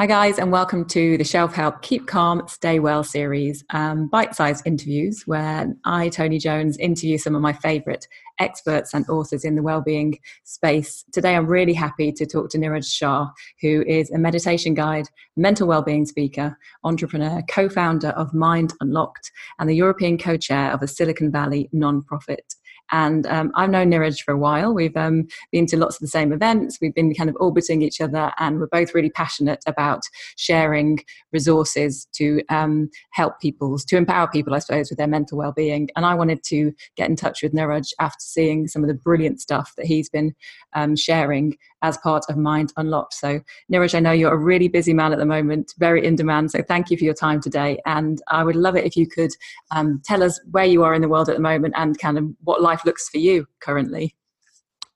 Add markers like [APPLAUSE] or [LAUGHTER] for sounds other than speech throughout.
Hi, guys, and welcome to the Shelf Help Keep Calm, Stay Well series, um, bite sized interviews where I, Tony Jones, interview some of my favourite experts and authors in the wellbeing space. Today, I'm really happy to talk to Niraj Shah, who is a meditation guide, mental wellbeing speaker, entrepreneur, co founder of Mind Unlocked, and the European co chair of a Silicon Valley non-profit and um, I've known Niraj for a while. We've um, been to lots of the same events. We've been kind of orbiting each other, and we're both really passionate about sharing resources to um, help people, to empower people, I suppose, with their mental well-being. And I wanted to get in touch with Niraj after seeing some of the brilliant stuff that he's been um, sharing as part of Mind Unlocked. So, Niraj, I know you're a really busy man at the moment, very in demand. So, thank you for your time today. And I would love it if you could um, tell us where you are in the world at the moment and kind of what life looks for you currently.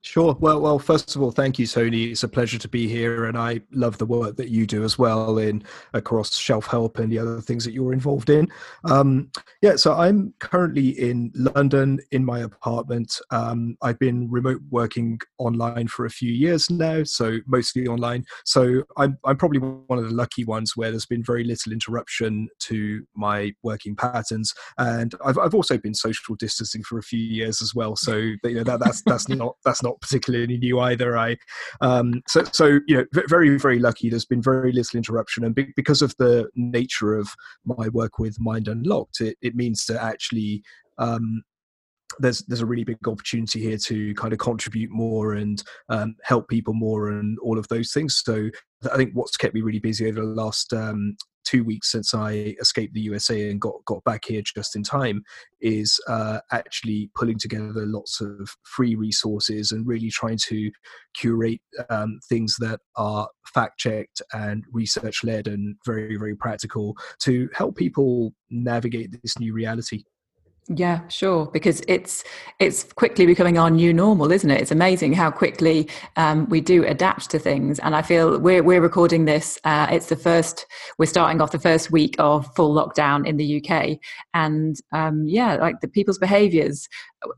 Sure. Well, well. First of all, thank you, Tony. It's a pleasure to be here, and I love the work that you do as well in across shelf help and the other things that you're involved in. Um, yeah. So I'm currently in London in my apartment. Um, I've been remote working online for a few years now, so mostly online. So I'm I'm probably one of the lucky ones where there's been very little interruption to my working patterns, and I've I've also been social distancing for a few years as well. So you know that that's that's not that's not not particularly new either. I um, so so you know very very lucky. There's been very little interruption, and because of the nature of my work with Mind Unlocked, it, it means to actually um, there's there's a really big opportunity here to kind of contribute more and um, help people more and all of those things. So I think what's kept me really busy over the last um, two weeks since I escaped the USA and got got back here just in time is uh, actually pulling together lots of free resources and really trying to curate um, things that are fact checked and research led and very very practical to help people navigate this new reality. Yeah, sure. Because it's it's quickly becoming our new normal, isn't it? It's amazing how quickly um, we do adapt to things. And I feel we're we're recording this. Uh, it's the first. We're starting off the first week of full lockdown in the UK, and um, yeah, like the people's behaviours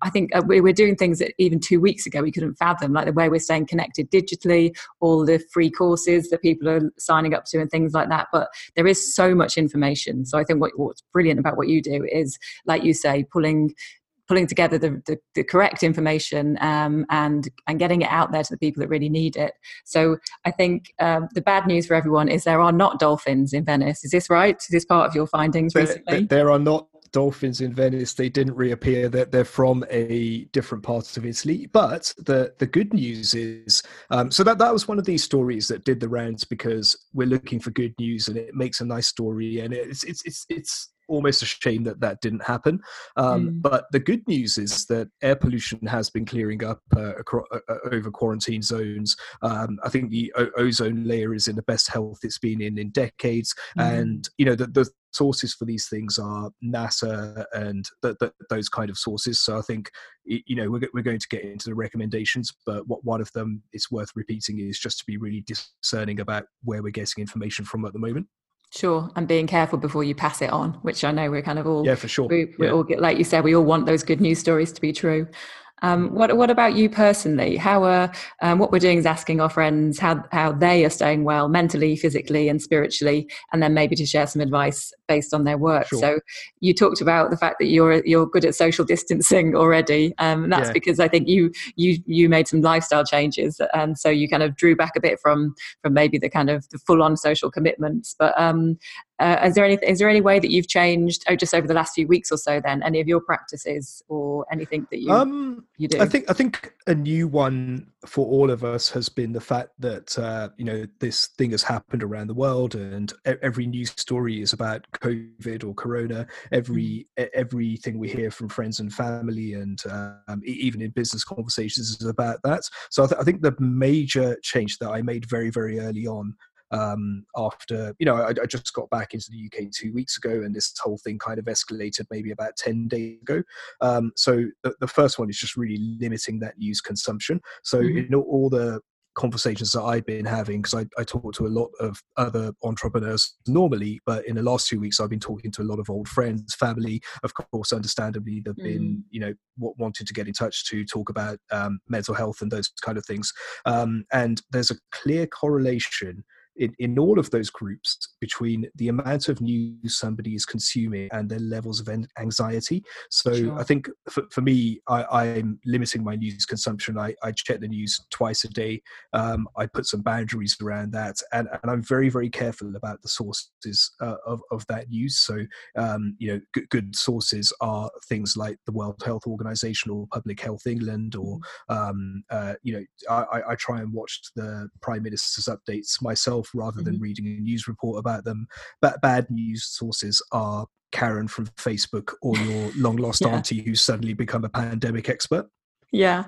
I think uh, we're doing things that even two weeks ago we couldn't fathom, like the way we're staying connected digitally, all the free courses that people are signing up to, and things like that. But there is so much information. So I think what, what's brilliant about what you do is, like you say, pulling pulling together the, the, the correct information um, and and getting it out there to the people that really need it. So I think um, the bad news for everyone is there are not dolphins in Venice. Is this right? Is this part of your findings there, recently? There are not dolphins in Venice. They didn't reappear. That they're, from a different part of Italy. But the the good news is, um, so that that was one of these stories that did the rounds because we're looking for good news and it makes a nice story and it's it's it's it's almost a shame that that didn't happen. Um, mm. But the good news is that air pollution has been clearing up uh, across, uh, uh, over quarantine zones. Um, I think the o- ozone layer is in the best health it's been in in decades, mm. and you know the, the sources for these things are NASA and th- th- those kind of sources. So I think you know we're, we're going to get into the recommendations, but what one of them is worth repeating is just to be really discerning about where we're getting information from at the moment. Sure, and being careful before you pass it on, which I know we're kind of all yeah for sure. We, we yeah. all get like you said, we all want those good news stories to be true. Um, what what about you personally? How are um, what we're doing is asking our friends how how they are staying well mentally, physically, and spiritually, and then maybe to share some advice based on their work. Sure. So you talked about the fact that you're you're good at social distancing already. Um, that's yeah. because I think you you you made some lifestyle changes, and so you kind of drew back a bit from from maybe the kind of the full on social commitments. But um, uh, is there any is there any way that you've changed oh, just over the last few weeks or so? Then any of your practices or anything that you um, you do? I think I think a new one for all of us has been the fact that uh, you know this thing has happened around the world, and every news story is about COVID or Corona. Every mm. everything we hear from friends and family, and um, even in business conversations, is about that. So I, th- I think the major change that I made very very early on um, after you know I, I, just got back into the UK two weeks ago, and this whole thing kind of escalated maybe about ten days ago. Um, so the, the, first one is just really limiting that news consumption. So mm-hmm. in all the conversations that I've been having because I, I talk to a lot of other entrepreneurs normally, but in the last two weeks I've been talking to a lot of old friends, family. Of course, understandably, they've mm. been you know wanting to get in touch to talk about um, mental health and those kind of things. Um, and there's a clear correlation in, in all of those groups between the amount of news somebody is consuming and their levels of anxiety. So sure. I think for, for me, I, am limiting my news consumption. I, I check the news twice a day. Um, I put some boundaries around that, and, and I'm very very careful about the sources uh, of of that news. So um, you know, good, good, sources are things like the World Health Organization or Public Health England, or mm-hmm. um, uh, you know, I, I try and watch the Prime Minister's updates myself rather than mm-hmm. reading a news report about them. But bad news sources are Karen from Facebook or your [LAUGHS] long lost yeah. auntie who's suddenly become a pandemic expert. Yeah,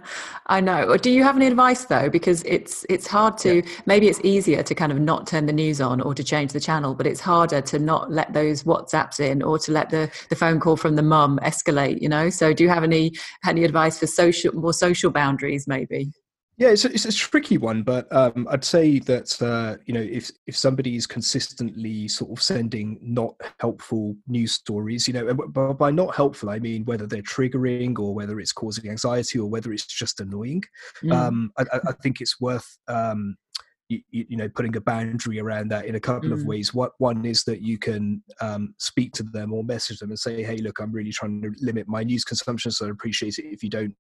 I know. Do you have any advice though? Because it's it's hard to yeah. maybe it's easier to kind of not turn the news on or to change the channel, but it's harder to not let those WhatsApps in or to let the the phone call from the mum escalate. You know. So do you have any any advice for social more social boundaries maybe? Yeah, it's a, it's a tricky one, but um, I'd say that uh, you know if if somebody is consistently sort of sending not helpful news stories, you know, and by not helpful I mean whether they're triggering or whether it's causing anxiety or whether it's just annoying. Mm. Um, I, I, think it's worth um, you, you, know putting a boundary around that in a couple mm. of ways what one is that you can um, speak to them or message them and say hey look i'm really trying to limit my news consumption so i appreciate it if you don't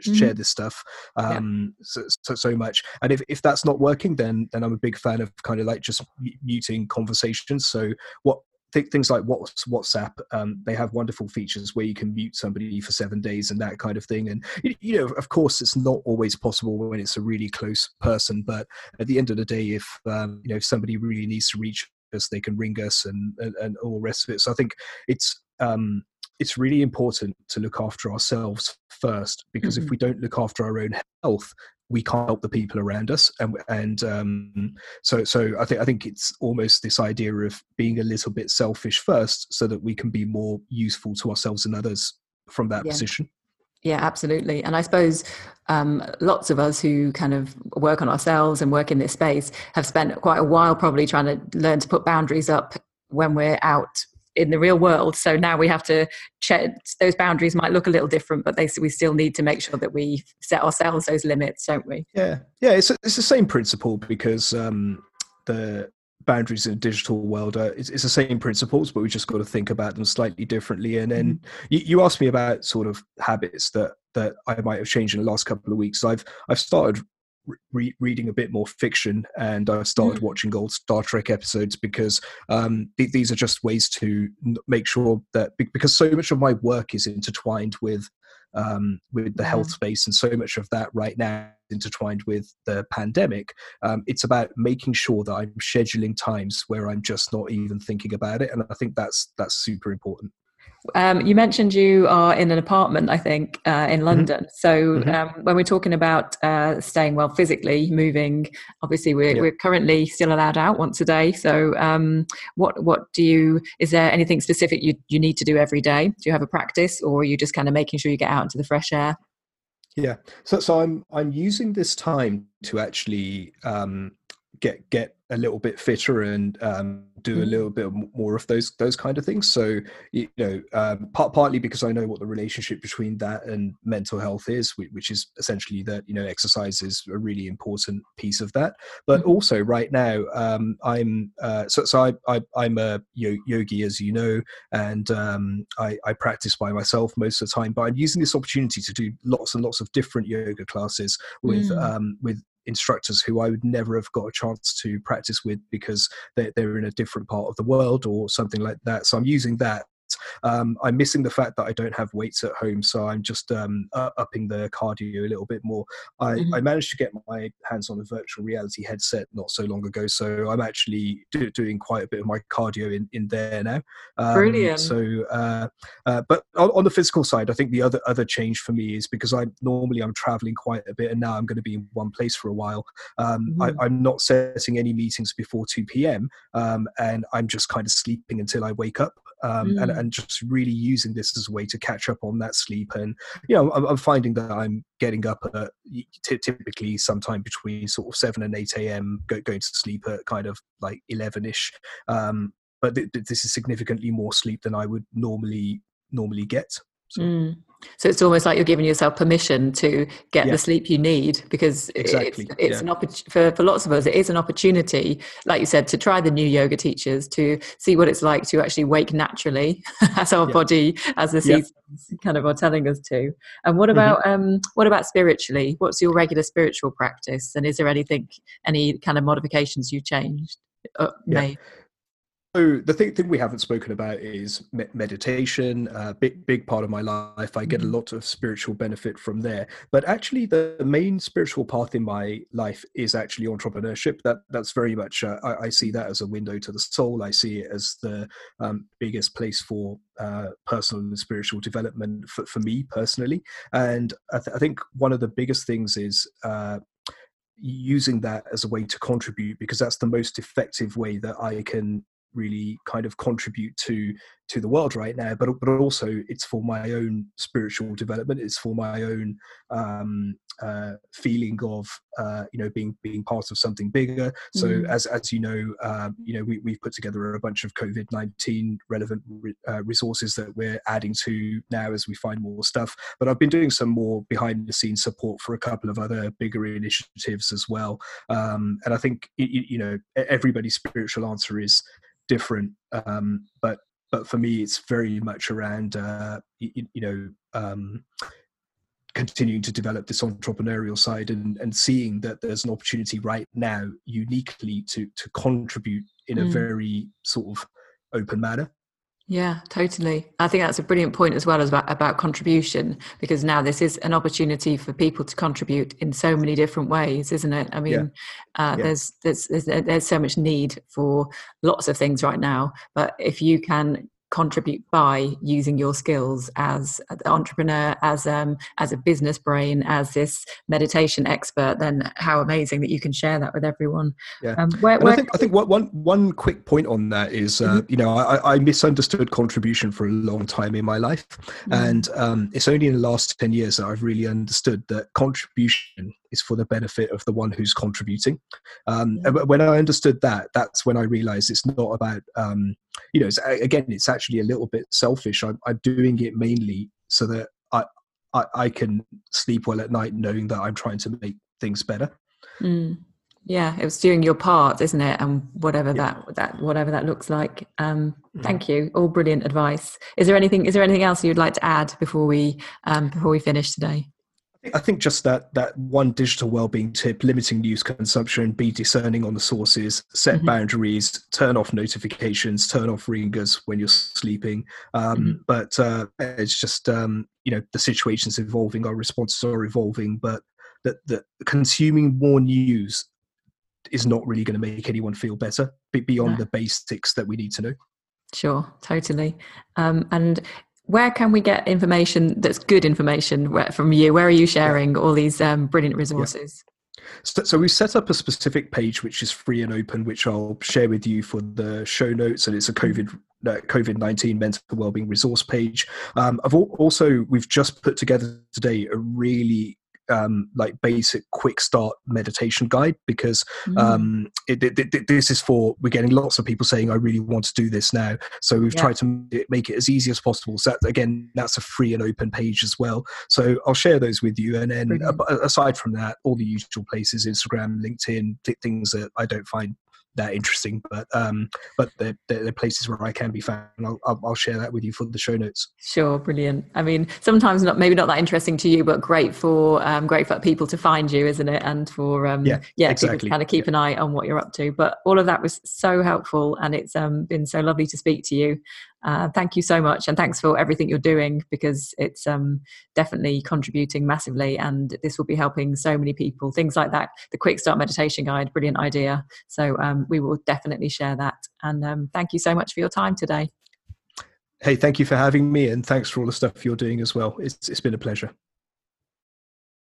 share this stuff um, yeah. so, so, so, much. And if, if that's not working, then then I'm a big fan of kind of like just muting conversations. So what things like WhatsApp, um, they have wonderful features where you can mute somebody for seven days and that kind of thing. And you know, of course, it's not always possible when it's a really close person. But at the end of the day, if um, you know if somebody really needs to reach us, they can ring us and and, and all the rest of it. So I think it's um, it's really important to look after ourselves first because mm-hmm. if we don't look after our own health we can't help the people around us and and um, so so I think I think it's almost this idea of being a little bit selfish first so that we can be more useful to ourselves and others from that yeah. position yeah absolutely and I suppose um, lots of us who kind of work on ourselves and work in this space have spent quite a while probably trying to learn to put boundaries up when we're out in the real world. So now we have to check those boundaries might look a little different, but they we still need to make sure that we set ourselves those limits, don't we? Yeah, yeah. It's it's the same principle because um, the boundaries in a digital world are it's, it's, the same principles, but we just got to think about them slightly differently. And then mm-hmm. you, you asked me about sort of habits that that I might have changed in the last couple of weeks. I've I've started re- reading a bit more fiction and I've started mm. watching old Star Trek episodes because um, th- these are just ways to n- make sure that because so much of my work is intertwined with um, with the yeah. health space and so much of that right now is intertwined with the pandemic um, it's about making sure that i'm scheduling times where i'm just not even thinking about it and i think that's that's super important um, you mentioned you are in an apartment, I think, uh, in mm-hmm. London. Mm-hmm. So mm-hmm. Um, when we're talking about uh, staying well physically, moving, obviously we're, we're currently still allowed out once a day. So um, what what do you? Is there anything specific you you need to do every day? Do you have a practice, or are you just kind of making sure you get out into the fresh air? Yeah. So so I'm I'm using this time to actually um, get get a little bit fitter and um, do a mm-hmm. little bit more of those those kind of things. So you know, um, part, partly because I know what the relationship between that and mental health is, which is essentially that you know exercise is a really important piece of that. But mm-hmm. also right now, um, I'm uh, so so I, I am a yogi as you know, and um, I, I practice by myself most of the time. But I'm using this opportunity to do lots and lots of different yoga classes with mm. um, with instructors who I would never have got a chance to practice with because they're, they're in a different part of the world or something like that. So I'm using that um, I'm missing the fact that I don't have weights at home, so I'm just um, upping the cardio a little bit more. I, mm-hmm. I, managed to get my hands on a virtual reality headset not so long ago, so I'm actually do, doing quite a bit of my cardio in, in there now. Um, Brilliant. So, uh, uh, but on, on, the physical side, I think the other other change for me is because I normally I'm traveling quite a bit, and now I'm going to be in one place for a while. Um, mm-hmm. I, am not setting any meetings before 2 p.m. Um, and I'm just kind of sleeping until I wake up um, mm. and, and just really using this as a way to catch up on that sleep. And, you know, I'm, I'm finding that I'm getting up at t- typically sometime between sort of 7 and 8 a.m., go, going to sleep at kind of like 11 ish. Um, but th- th- this is significantly more sleep than I would normally normally get. So. Mm. So it's almost like you're giving yourself permission to get yeah. the sleep you need because exactly. it's, it's yeah. an opportunity for, for lots of us. It is an opportunity, like you said, to try the new yoga teachers to see what it's like to actually wake naturally [LAUGHS] as our yeah. body, as the seasons kind of are telling us to. And what about mm-hmm. um, what about spiritually? What's your regular spiritual practice? And is there anything, any kind of modifications you changed? Uh, made? So the thing, thing we haven't spoken about is me- meditation. A uh, big big part of my life. I get a mm-hmm. lot of spiritual benefit from there. But actually, the, the main spiritual path in my life is actually entrepreneurship. That that's very much. Uh, I, I, see that as a window to the soul. I see it as the um, biggest place for uh, personal and spiritual development for, for me personally. And I, th- I think one of the biggest things is uh, using that as a way to contribute because that's the most effective way that I can really kind of contribute to to the world right now but but also it's for my own spiritual development it's for my own um, uh, feeling of uh, you know being being part of something bigger. So mm. as as you know um, you know we, we've put together a bunch of covid-19 relevant re- uh, resources that we're adding to now as we find more stuff. But i've been doing some more behind the scenes support for a couple of other bigger initiatives as well. Um, and i think you, you know everybody's spiritual answer is different. Um, but but for me, it's very much around uh, you, you, know um, continuing to develop this entrepreneurial side and, and seeing that there's an opportunity right now uniquely to to contribute in a mm. very sort of open manner yeah, totally. I think that's a brilliant point as well as about, about contribution because now this is an opportunity for people to contribute in so many different ways, isn't it? I mean, yeah. Uh, yeah. There's, there's there's there's so much need for lots of things right now, but if you can contribute by using your skills as an entrepreneur, as um, as a business brain, as this meditation expert, then how amazing that you can share that with everyone. Yeah, um, where, where I think I think one one quick point on that is, uh, mm-hmm. you know, I, I, misunderstood contribution for a long time in my life, mm-hmm. and um, it's only in the last ten years that I've really understood that contribution is for the benefit of the one who's contributing. Um, mm-hmm. When I understood that, that's when I realized it's not about, um, you know, it's, again, it's actually a little bit selfish. I'm, I'm doing it mainly so that I, I, I, can sleep well at night knowing that I'm trying to make things better. Mm yeah it was doing your part isn't it and whatever yeah. that that whatever that looks like um mm-hmm. thank you all brilliant advice is there anything is there anything else you'd like to add before we um before we finish today I think just that that one digital well-being tip: limiting news consumption, be discerning on the sources, set mm-hmm. boundaries, turn off notifications, turn off ringers when you're sleeping. Um, mm-hmm. But uh, it's just um, you know the situation's evolving, our responses are evolving, but that that consuming more news is not really going to make anyone feel better beyond no. the basics that we need to know. Sure, totally. Um, and where can we get information that's good information from you? Where are you sharing all these um, brilliant resources? Yeah. So, so we set up a specific page which is free and open, which I'll share with you for the show notes, and it's a COVID uh, COVID nineteen mental wellbeing resource page. Um, I've also we've just put together today a really um, like basic quick start meditation guide because mm. um, it, it, it, this is for we're getting lots of people saying I really want to do this now. So we've yeah. tried to make it as easy as possible. So that, again, that's a free and open page as well. So I'll share those with you. And then aside from that, all the usual places: Instagram, LinkedIn, things that I don't find that interesting, but um, but they're, they're, places where I can be found. I'll, I'll share that with you for the show notes. Sure, brilliant. I mean, sometimes not maybe not that interesting to you, but great for um, great for people to find you, isn't it? And for um, yeah, yeah, exactly. people to kind of keep yeah. an eye on what you're up to. But all of that was so helpful, and it's um, been so lovely to speak to you. Uh, thank you so much, and thanks for everything you're doing because it's um, definitely contributing massively, and this will be helping so many people. Things like that, the Quick Start Meditation Guide, brilliant idea. So um, we will definitely share that. And um, thank you so much for your time today. Hey, thank you for having me, and thanks for all the stuff you're doing as well. It's it's been a pleasure.